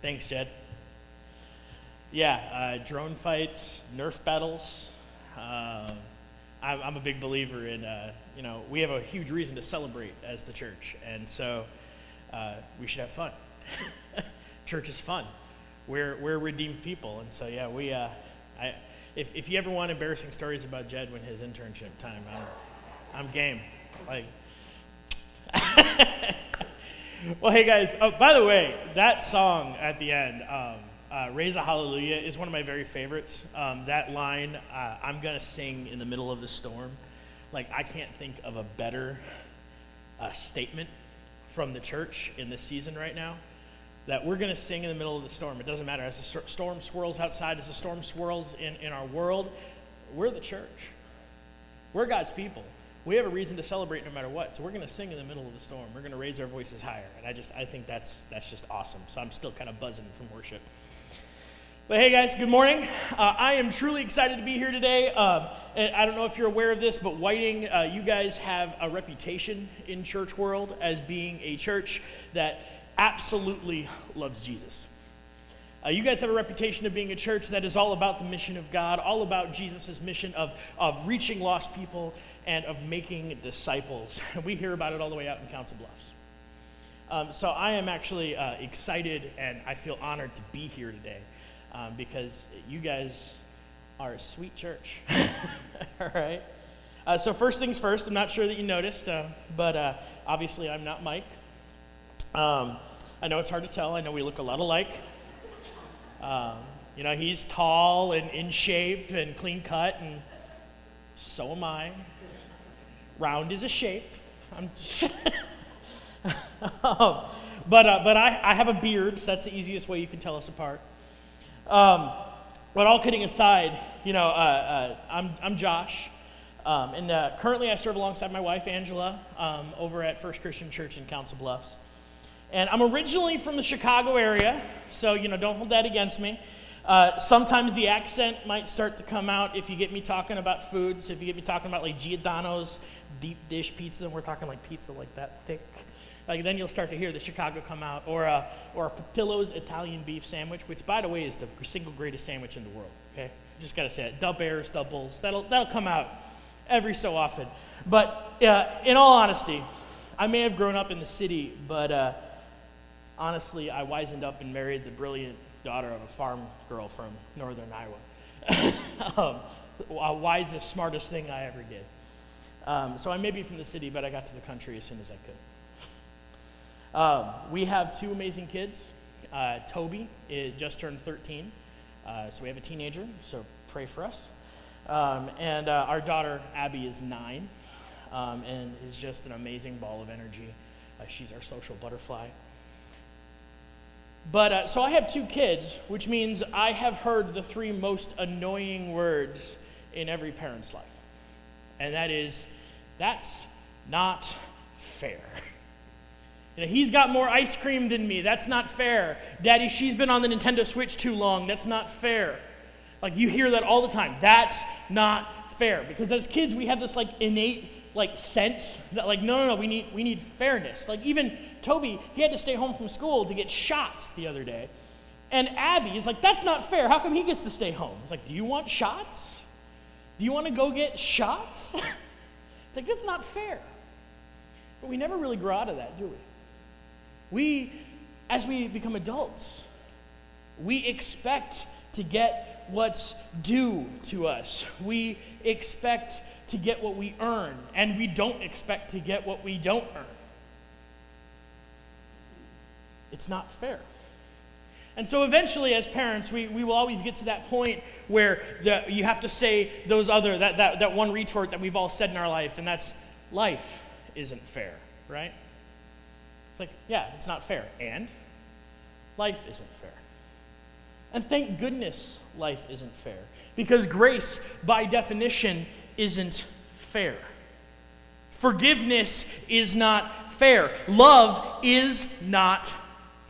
Thanks, Jed. Yeah, uh, drone fights, Nerf battles. Uh, I'm, I'm, a big believer in, uh, you know, we have a huge reason to celebrate as the church, and so uh, we should have fun. church is fun. We're, we're redeemed people, and so yeah, we, uh, I, if, if you ever want embarrassing stories about Jed when his internship time, I'm, I'm game. Like, well, hey guys. Oh, by the way, that song at the end, um, uh, "Raise a Hallelujah," is one of my very favorites. Um, that line, uh, "I'm gonna sing in the middle of the storm," like I can't think of a better uh, statement from the church in this season right now. That we're gonna sing in the middle of the storm. It doesn't matter as the storm swirls outside, as the storm swirls in, in our world. We're the church. We're God's people we have a reason to celebrate no matter what. So we're going to sing in the middle of the storm. We're going to raise our voices higher. And I just, I think that's, that's just awesome. So I'm still kind of buzzing from worship. But hey, guys, good morning. Uh, I am truly excited to be here today. Uh, I don't know if you're aware of this, but Whiting, uh, you guys have a reputation in church world as being a church that absolutely loves Jesus. Uh, you guys have a reputation of being a church that is all about the mission of God, all about Jesus' mission of, of reaching lost people and of making disciples. We hear about it all the way out in Council Bluffs. Um, so I am actually uh, excited and I feel honored to be here today um, because you guys are a sweet church. all right? Uh, so, first things first, I'm not sure that you noticed, uh, but uh, obviously I'm not Mike. Um, I know it's hard to tell. I know we look a lot alike. Um, you know, he's tall and in shape and clean cut, and so am I round is a shape. I'm um, but uh, but I, I have a beard, so that's the easiest way you can tell us apart. Um, but all kidding aside, you know, uh, uh, I'm, I'm Josh. Um, and uh, currently I serve alongside my wife, Angela, um, over at First Christian Church in Council Bluffs. And I'm originally from the Chicago area, so, you know, don't hold that against me. Uh, sometimes the accent might start to come out if you get me talking about foods, if you get me talking about like Giordano's deep dish pizza, and we're talking like pizza like that thick. Like then you'll start to hear the Chicago come out, or a, or a Portillo's Italian beef sandwich, which by the way is the single greatest sandwich in the world. Okay, just gotta say it. Da Bears, doubles. That'll that'll come out every so often. But uh, in all honesty, I may have grown up in the city, but uh, honestly, I wisened up and married the brilliant daughter of a farm girl from northern Iowa. um, wisest, smartest thing I ever did. Um, so I may be from the city, but I got to the country as soon as I could. Um, we have two amazing kids. Uh, Toby just turned 13, uh, so we have a teenager, so pray for us. Um, and uh, our daughter, Abby, is nine um, and is just an amazing ball of energy. Uh, she's our social butterfly. But uh, so I have two kids, which means I have heard the three most annoying words in every parent's life. And that is that's not fair. You know, he's got more ice cream than me. That's not fair. Daddy, she's been on the Nintendo Switch too long. That's not fair. Like you hear that all the time. That's not fair. Because as kids, we have this like innate like sense that like no no no we need we need fairness. Like even Toby, he had to stay home from school to get shots the other day. And Abby is like, that's not fair. How come he gets to stay home? It's like, do you want shots? Do you want to go get shots? It's like, that's not fair. But we never really grow out of that, do we? We, as we become adults, we expect to get what's due to us. We expect to get what we earn, and we don't expect to get what we don't earn. It's not fair. And so eventually, as parents, we, we will always get to that point where the, you have to say those other, that, that, that one retort that we've all said in our life, and that's life isn't fair, right? It's like, yeah, it's not fair. And life isn't fair. And thank goodness life isn't fair. Because grace, by definition, isn't fair. Forgiveness is not fair. Love is not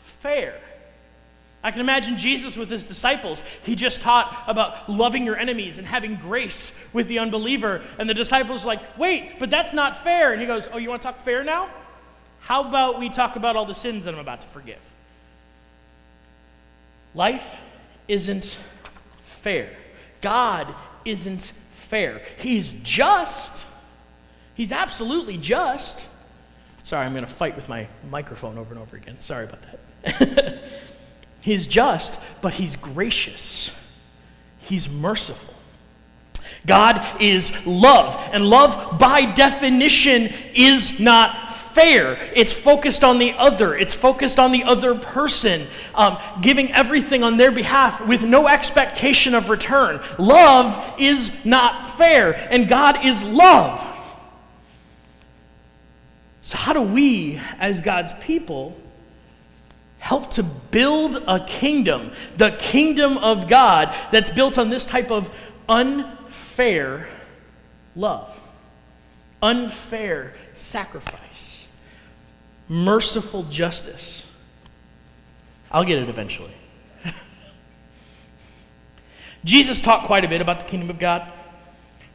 fair. I can imagine Jesus with his disciples. He just taught about loving your enemies and having grace with the unbeliever. And the disciples like, wait, but that's not fair. And he goes, oh, you want to talk fair now? How about we talk about all the sins that I'm about to forgive? life isn't fair. God isn't fair. He's just. He's absolutely just. Sorry, I'm going to fight with my microphone over and over again. Sorry about that. he's just, but he's gracious. He's merciful. God is love, and love by definition is not fair. It's focused on the other, it's focused on the other person, um, giving everything on their behalf with no expectation of return. Love is not fair, and God is love. So, how do we, as God's people, help to build a kingdom, the kingdom of God, that's built on this type of unfair love, unfair sacrifice? Merciful justice. I'll get it eventually. Jesus taught quite a bit about the kingdom of God,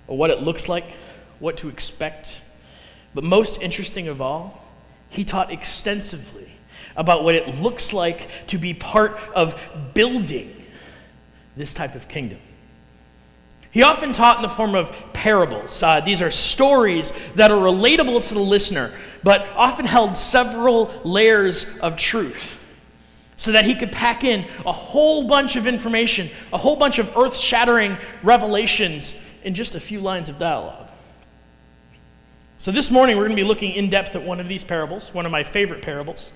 what it looks like, what to expect. But most interesting of all, he taught extensively about what it looks like to be part of building this type of kingdom. He often taught in the form of parables. Uh, these are stories that are relatable to the listener, but often held several layers of truth so that he could pack in a whole bunch of information, a whole bunch of earth shattering revelations in just a few lines of dialogue. So, this morning we're going to be looking in depth at one of these parables, one of my favorite parables,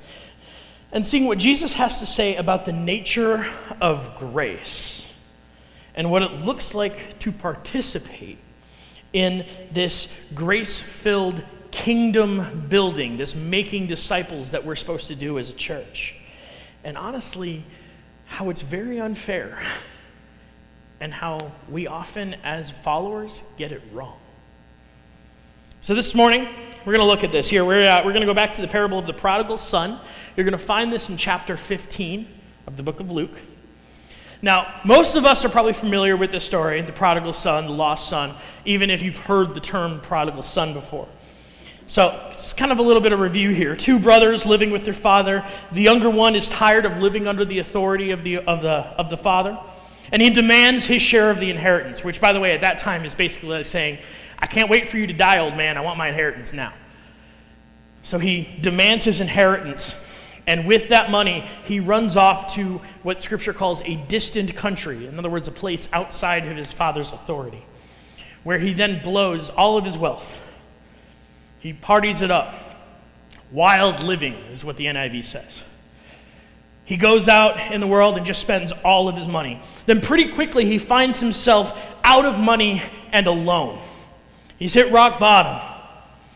and seeing what Jesus has to say about the nature of grace and what it looks like to participate in this grace filled kingdom building, this making disciples that we're supposed to do as a church. And honestly, how it's very unfair and how we often, as followers, get it wrong. So, this morning, we're going to look at this. Here, we're, uh, we're going to go back to the parable of the prodigal son. You're going to find this in chapter 15 of the book of Luke. Now, most of us are probably familiar with this story the prodigal son, the lost son, even if you've heard the term prodigal son before. So, it's kind of a little bit of review here. Two brothers living with their father. The younger one is tired of living under the authority of the, of the, of the father, and he demands his share of the inheritance, which, by the way, at that time is basically like saying, I can't wait for you to die, old man. I want my inheritance now. So he demands his inheritance and with that money, he runs off to what Scripture calls a distant country. In other words, a place outside of his father's authority, where he then blows all of his wealth. He parties it up. Wild living is what the NIV says. He goes out in the world and just spends all of his money. Then, pretty quickly, he finds himself out of money and alone. He's hit rock bottom,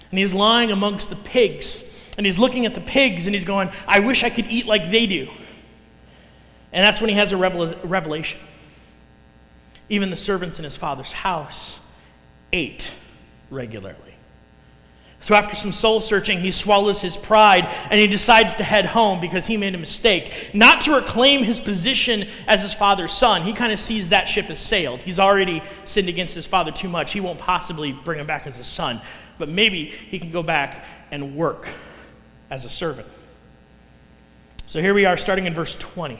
and he's lying amongst the pigs and he's looking at the pigs and he's going, I wish I could eat like they do. And that's when he has a revelation. Even the servants in his father's house ate regularly. So, after some soul searching, he swallows his pride and he decides to head home because he made a mistake. Not to reclaim his position as his father's son. He kind of sees that ship has sailed. He's already sinned against his father too much. He won't possibly bring him back as a son. But maybe he can go back and work as a servant. So here we are, starting in verse 20.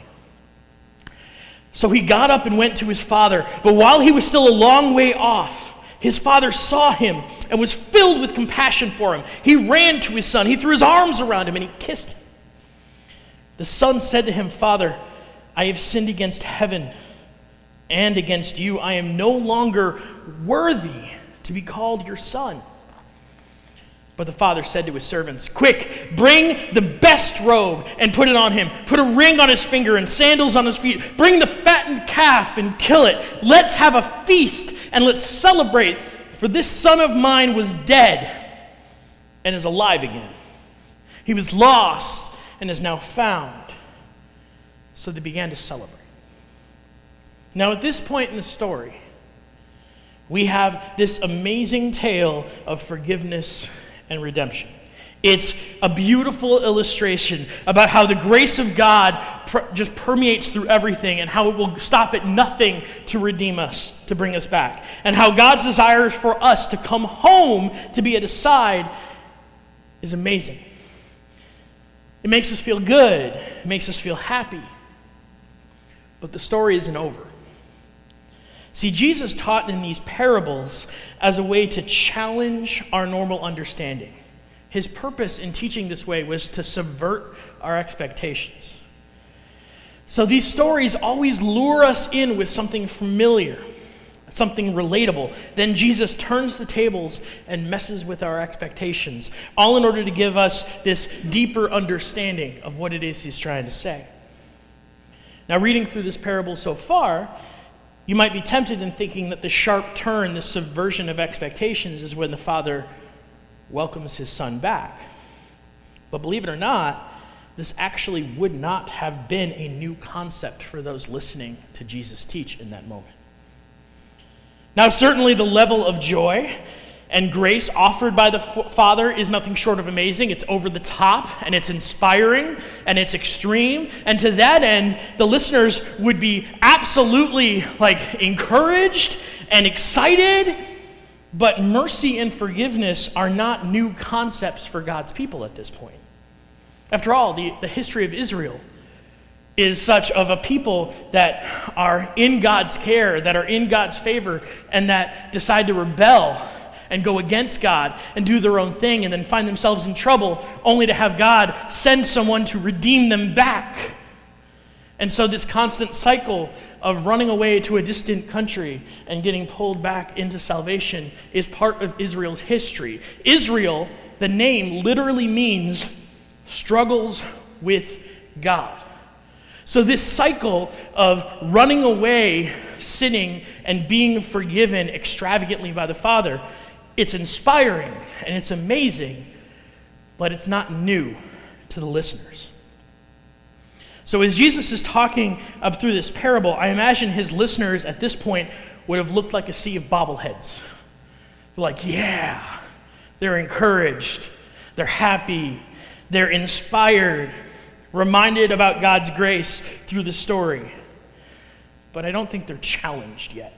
So he got up and went to his father, but while he was still a long way off, his father saw him and was filled with compassion for him. He ran to his son, he threw his arms around him, and he kissed him. The son said to him, Father, I have sinned against heaven and against you. I am no longer worthy to be called your son. But the father said to his servants, Quick, bring the best robe and put it on him. Put a ring on his finger and sandals on his feet. Bring the fattened calf and kill it. Let's have a feast and let's celebrate. For this son of mine was dead and is alive again. He was lost and is now found. So they began to celebrate. Now, at this point in the story, we have this amazing tale of forgiveness and redemption. It's a beautiful illustration about how the grace of God just permeates through everything and how it will stop at nothing to redeem us, to bring us back. And how God's desire for us to come home to be at His side is amazing. It makes us feel good, it makes us feel happy. But the story isn't over. See, Jesus taught in these parables as a way to challenge our normal understanding. His purpose in teaching this way was to subvert our expectations. So these stories always lure us in with something familiar, something relatable. Then Jesus turns the tables and messes with our expectations, all in order to give us this deeper understanding of what it is he's trying to say. Now, reading through this parable so far, you might be tempted in thinking that the sharp turn, the subversion of expectations, is when the father welcomes his son back. But believe it or not, this actually would not have been a new concept for those listening to Jesus teach in that moment. Now, certainly the level of joy and grace offered by the Father is nothing short of amazing. It's over the top and it's inspiring and it's extreme. And to that end, the listeners would be absolutely like encouraged and excited. But mercy and forgiveness are not new concepts for God's people at this point. After all, the, the history of Israel is such of a people that are in God's care, that are in God's favor, and that decide to rebel and go against God and do their own thing and then find themselves in trouble only to have God send someone to redeem them back. And so, this constant cycle of running away to a distant country and getting pulled back into salvation is part of Israel's history. Israel, the name literally means struggles with God. So, this cycle of running away, sinning, and being forgiven extravagantly by the Father it's inspiring and it's amazing, but it's not new to the listeners. So, as Jesus is talking up through this parable, I imagine his listeners at this point would have looked like a sea of bobbleheads. They're like, yeah, they're encouraged, they're happy, they're inspired, reminded about God's grace through the story. But I don't think they're challenged yet.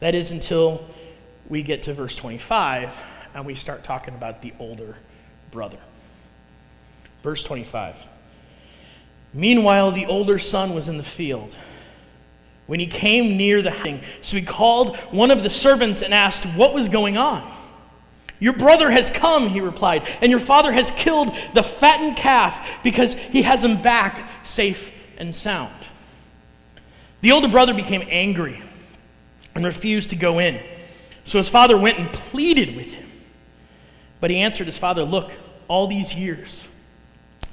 That is until we get to verse 25 and we start talking about the older brother. Verse 25. Meanwhile, the older son was in the field. When he came near the house, so he called one of the servants and asked what was going on. Your brother has come, he replied, and your father has killed the fattened calf because he has him back safe and sound. The older brother became angry and refused to go in. So his father went and pleaded with him. But he answered his father, Look, all these years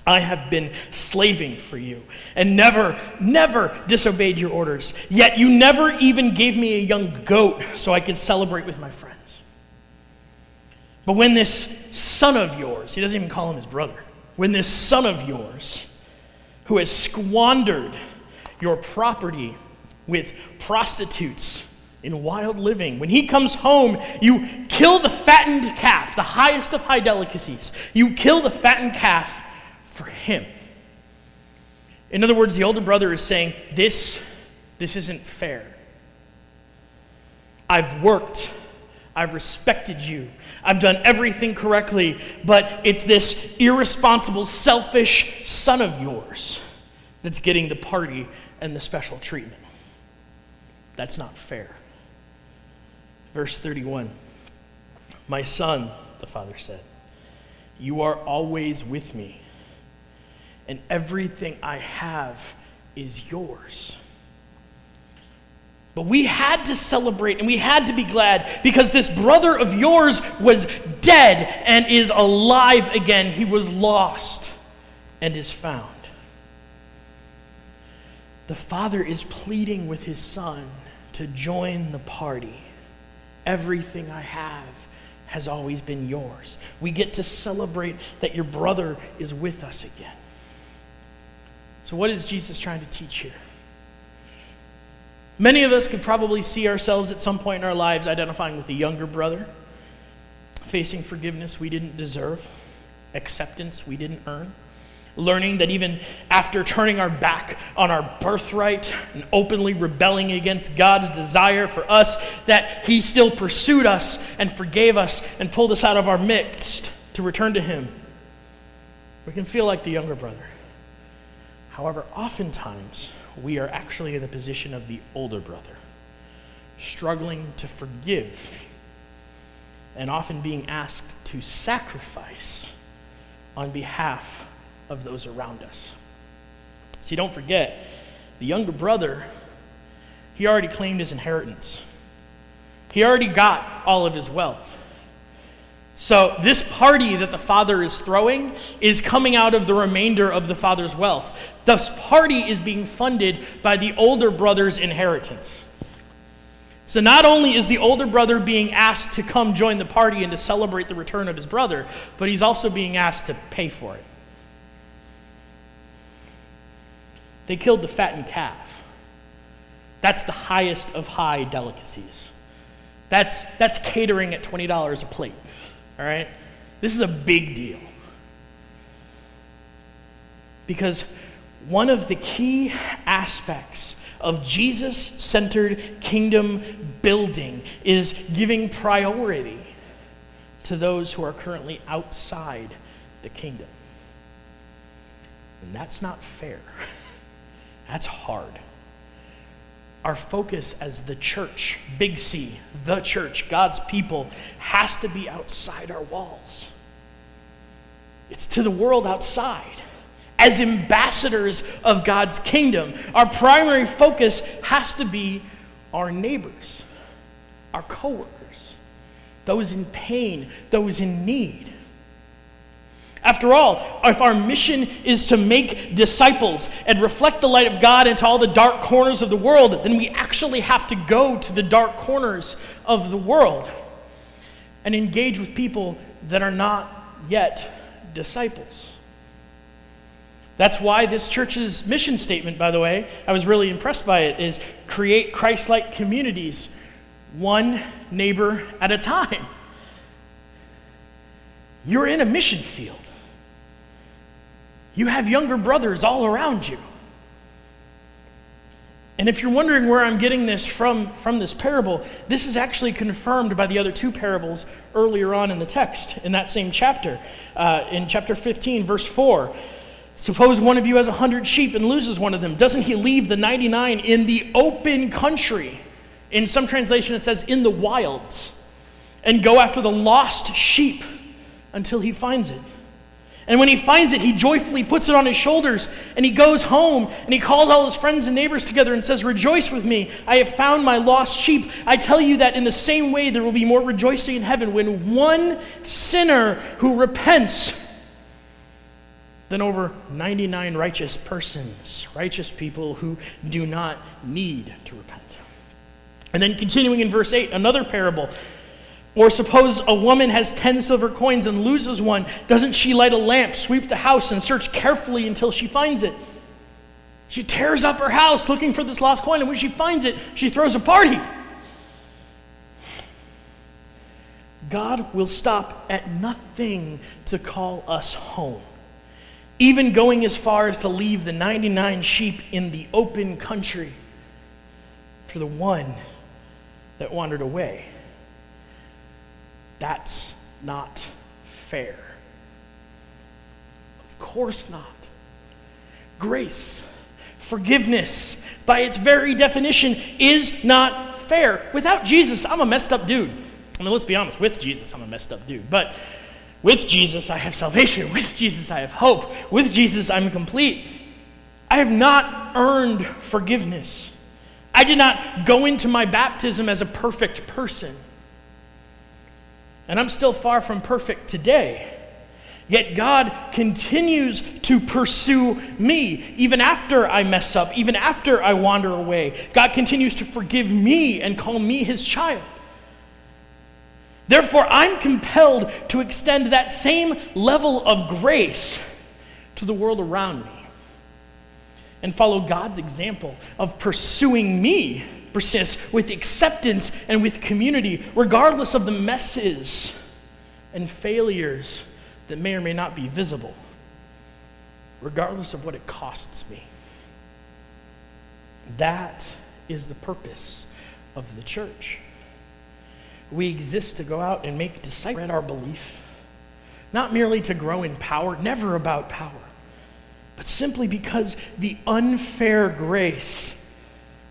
I have been slaving for you and never, never disobeyed your orders. Yet you never even gave me a young goat so I could celebrate with my friends. But when this son of yours, he doesn't even call him his brother, when this son of yours, who has squandered your property with prostitutes, in wild living. When he comes home, you kill the fattened calf, the highest of high delicacies. You kill the fattened calf for him. In other words, the older brother is saying, This, this isn't fair. I've worked. I've respected you. I've done everything correctly, but it's this irresponsible, selfish son of yours that's getting the party and the special treatment. That's not fair. Verse 31 My son, the father said, you are always with me, and everything I have is yours. But we had to celebrate and we had to be glad because this brother of yours was dead and is alive again. He was lost and is found. The father is pleading with his son to join the party. Everything I have has always been yours. We get to celebrate that your brother is with us again. So, what is Jesus trying to teach here? Many of us could probably see ourselves at some point in our lives identifying with the younger brother, facing forgiveness we didn't deserve, acceptance we didn't earn learning that even after turning our back on our birthright and openly rebelling against God's desire for us, that He still pursued us and forgave us and pulled us out of our midst to return to Him. We can feel like the younger brother. However, oftentimes we are actually in the position of the older brother, struggling to forgive and often being asked to sacrifice on behalf of those around us. See, don't forget, the younger brother, he already claimed his inheritance. He already got all of his wealth. So, this party that the father is throwing is coming out of the remainder of the father's wealth. This party is being funded by the older brother's inheritance. So, not only is the older brother being asked to come join the party and to celebrate the return of his brother, but he's also being asked to pay for it. They killed the fattened calf. That's the highest of high delicacies. That's, that's catering at $20 a plate. All right? This is a big deal. Because one of the key aspects of Jesus centered kingdom building is giving priority to those who are currently outside the kingdom. And that's not fair, that's hard. Our focus as the church, big C, the church, God's people, has to be outside our walls. It's to the world outside as ambassadors of God's kingdom, our primary focus has to be our neighbors, our coworkers, those in pain, those in need. After all, if our mission is to make disciples and reflect the light of God into all the dark corners of the world, then we actually have to go to the dark corners of the world and engage with people that are not yet disciples. That's why this church's mission statement, by the way, I was really impressed by it, is create Christ like communities, one neighbor at a time. You're in a mission field, you have younger brothers all around you. And if you're wondering where I'm getting this from, from this parable, this is actually confirmed by the other two parables earlier on in the text, in that same chapter. Uh, in chapter 15, verse 4, Suppose one of you has a hundred sheep and loses one of them. Doesn't he leave the 99 in the open country? In some translation, it says in the wilds, and go after the lost sheep until he finds it. And when he finds it, he joyfully puts it on his shoulders and he goes home and he calls all his friends and neighbors together and says, Rejoice with me, I have found my lost sheep. I tell you that in the same way, there will be more rejoicing in heaven when one sinner who repents than over 99 righteous persons, righteous people who do not need to repent. And then continuing in verse 8, another parable. Or suppose a woman has 10 silver coins and loses one. Doesn't she light a lamp, sweep the house, and search carefully until she finds it? She tears up her house looking for this lost coin, and when she finds it, she throws a party. God will stop at nothing to call us home even going as far as to leave the 99 sheep in the open country for the one that wandered away. That's not fair. Of course not. Grace, forgiveness, by its very definition, is not fair. Without Jesus, I'm a messed up dude. I mean, let's be honest, with Jesus, I'm a messed up dude. But with Jesus, I have salvation. With Jesus, I have hope. With Jesus, I'm complete. I have not earned forgiveness. I did not go into my baptism as a perfect person. And I'm still far from perfect today. Yet God continues to pursue me even after I mess up, even after I wander away. God continues to forgive me and call me his child. Therefore, I'm compelled to extend that same level of grace to the world around me and follow God's example of pursuing me, with acceptance and with community, regardless of the messes and failures that may or may not be visible, regardless of what it costs me. That is the purpose of the church. We exist to go out and make disciples. Our belief, not merely to grow in power, never about power, but simply because the unfair grace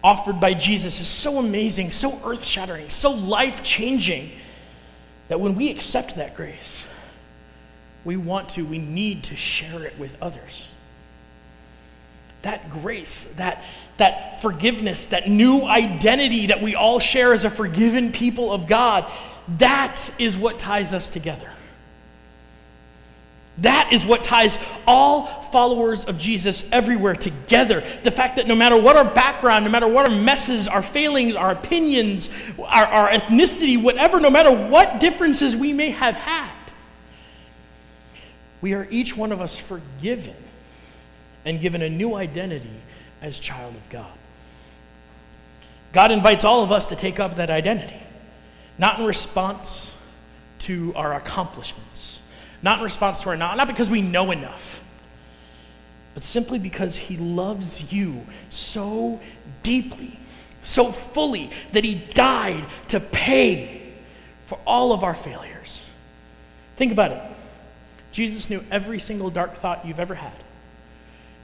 offered by Jesus is so amazing, so earth shattering, so life changing that when we accept that grace, we want to, we need to share it with others. That grace, that, that forgiveness, that new identity that we all share as a forgiven people of God, that is what ties us together. That is what ties all followers of Jesus everywhere together. The fact that no matter what our background, no matter what our messes, our failings, our opinions, our, our ethnicity, whatever, no matter what differences we may have had, we are each one of us forgiven and given a new identity as child of God. God invites all of us to take up that identity, not in response to our accomplishments not in response to our not, not because we know enough, but simply because He loves you so deeply, so fully, that He died to pay for all of our failures. Think about it. Jesus knew every single dark thought you've ever had.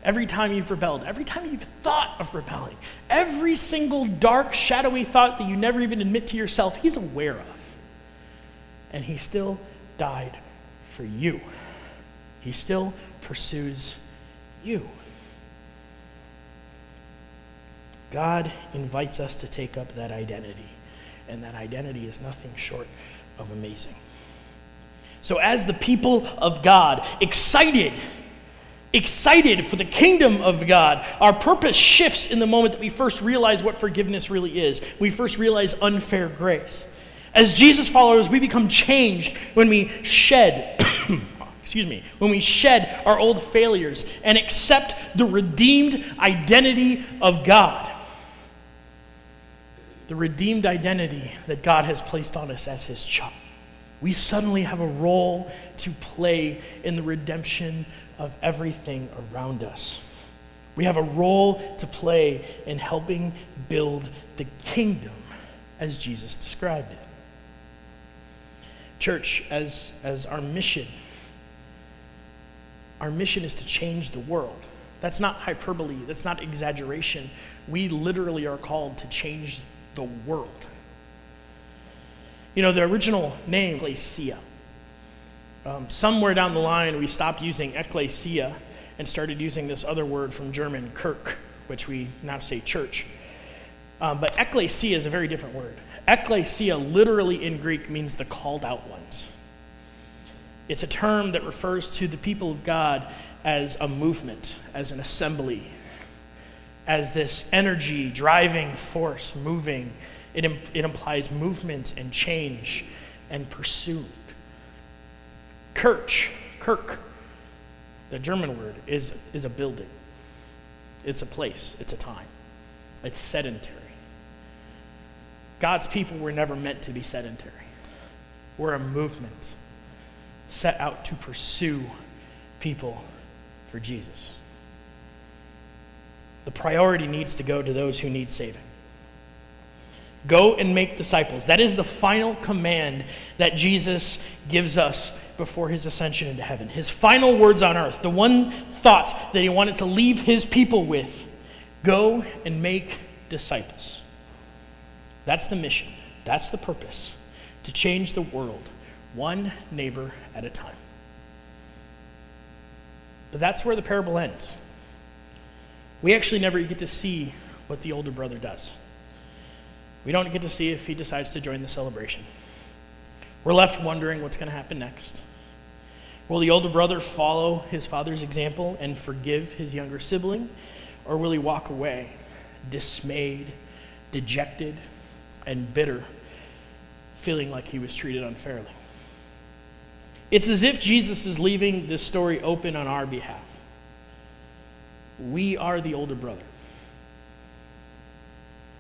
Every time you've rebelled, every time you've thought of rebelling, every single dark, shadowy thought that you never even admit to yourself, he's aware of. And he still died for you. He still pursues you. God invites us to take up that identity, and that identity is nothing short of amazing. So, as the people of God, excited, excited for the kingdom of God, our purpose shifts in the moment that we first realize what forgiveness really is. We first realize unfair grace. As Jesus followers, we become changed when we shed, excuse me, when we shed our old failures and accept the redeemed identity of God. The redeemed identity that God has placed on us as his child. We suddenly have a role to play in the redemption of everything around us. We have a role to play in helping build the kingdom as Jesus described it church as, as our mission. Our mission is to change the world. That's not hyperbole, that's not exaggeration. We literally are called to change the world. You know, the original name, ecclesia. Um, somewhere down the line, we stopped using ecclesia and started using this other word from German, Kirk, which we now say church. Um, but ecclesia is a very different word. Ecclesia literally in Greek means the called out ones. It's a term that refers to the people of God as a movement, as an assembly, as this energy, driving force, moving. It, it implies movement and change and pursuit. Kirch, Kirk, the German word, is, is a building. It's a place, it's a time, it's sedentary. God's people were never meant to be sedentary. We're a movement set out to pursue people for Jesus. The priority needs to go to those who need saving. Go and make disciples. That is the final command that Jesus gives us before his ascension into heaven. His final words on earth, the one thought that he wanted to leave his people with go and make disciples. That's the mission. That's the purpose to change the world one neighbor at a time. But that's where the parable ends. We actually never get to see what the older brother does. We don't get to see if he decides to join the celebration. We're left wondering what's going to happen next. Will the older brother follow his father's example and forgive his younger sibling? Or will he walk away dismayed, dejected, and bitter, feeling like he was treated unfairly. It's as if Jesus is leaving this story open on our behalf. We are the older brother.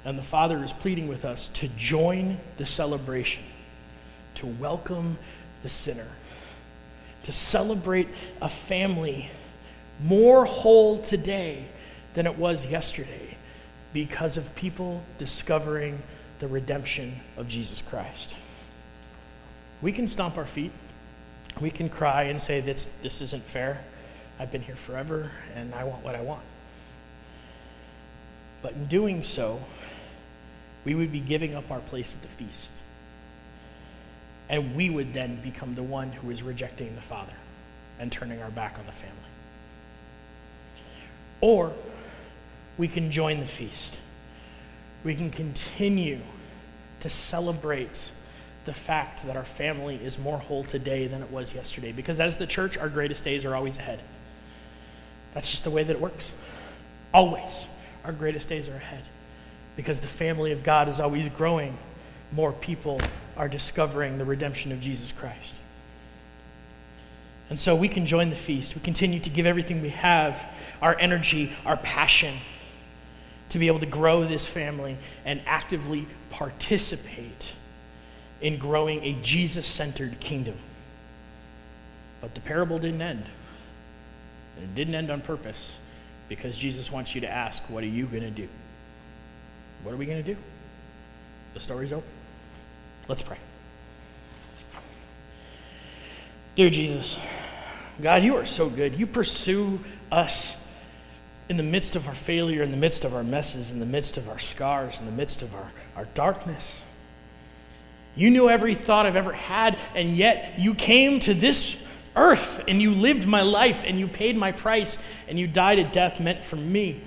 And the Father is pleading with us to join the celebration, to welcome the sinner, to celebrate a family more whole today than it was yesterday because of people discovering the redemption of Jesus Christ. We can stomp our feet. We can cry and say, this, this isn't fair. I've been here forever and I want what I want. But in doing so, we would be giving up our place at the feast. And we would then become the one who is rejecting the Father and turning our back on the family. Or we can join the feast. We can continue to celebrate the fact that our family is more whole today than it was yesterday. Because as the church, our greatest days are always ahead. That's just the way that it works. Always. Our greatest days are ahead. Because the family of God is always growing. More people are discovering the redemption of Jesus Christ. And so we can join the feast. We continue to give everything we have our energy, our passion to be able to grow this family and actively participate in growing a Jesus centered kingdom. But the parable didn't end. And it didn't end on purpose because Jesus wants you to ask, What are you going to do? What are we going to do? The story's open. Let's pray. Dear Jesus, God, you are so good. You pursue us in the midst of our failure, in the midst of our messes, in the midst of our scars, in the midst of our, our darkness. You knew every thought I've ever had, and yet you came to this earth and you lived my life and you paid my price and you died a death meant for me.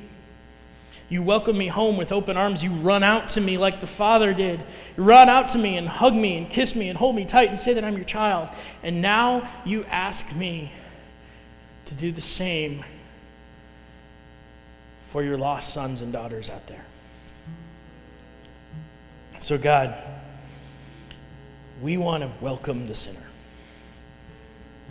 You welcome me home with open arms. You run out to me like the Father did. You run out to me and hug me and kiss me and hold me tight and say that I'm your child. And now you ask me to do the same for your lost sons and daughters out there. So, God, we want to welcome the sinner.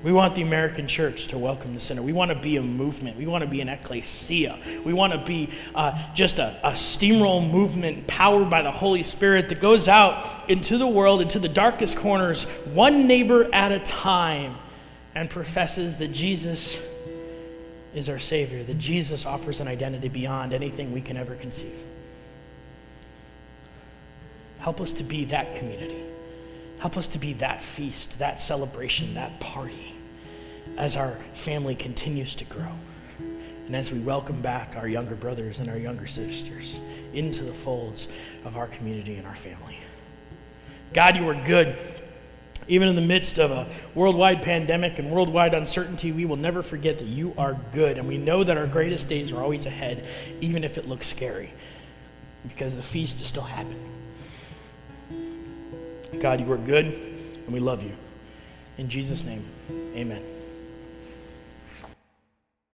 We want the American church to welcome the sinner. We want to be a movement. We want to be an ecclesia. We want to be uh, just a, a steamroll movement powered by the Holy Spirit that goes out into the world, into the darkest corners, one neighbor at a time, and professes that Jesus is our Savior, that Jesus offers an identity beyond anything we can ever conceive. Help us to be that community. Help us to be that feast, that celebration, that party as our family continues to grow. And as we welcome back our younger brothers and our younger sisters into the folds of our community and our family. God, you are good. Even in the midst of a worldwide pandemic and worldwide uncertainty, we will never forget that you are good. And we know that our greatest days are always ahead, even if it looks scary, because the feast is still happening. God, you are good, and we love you. In Jesus' name, amen.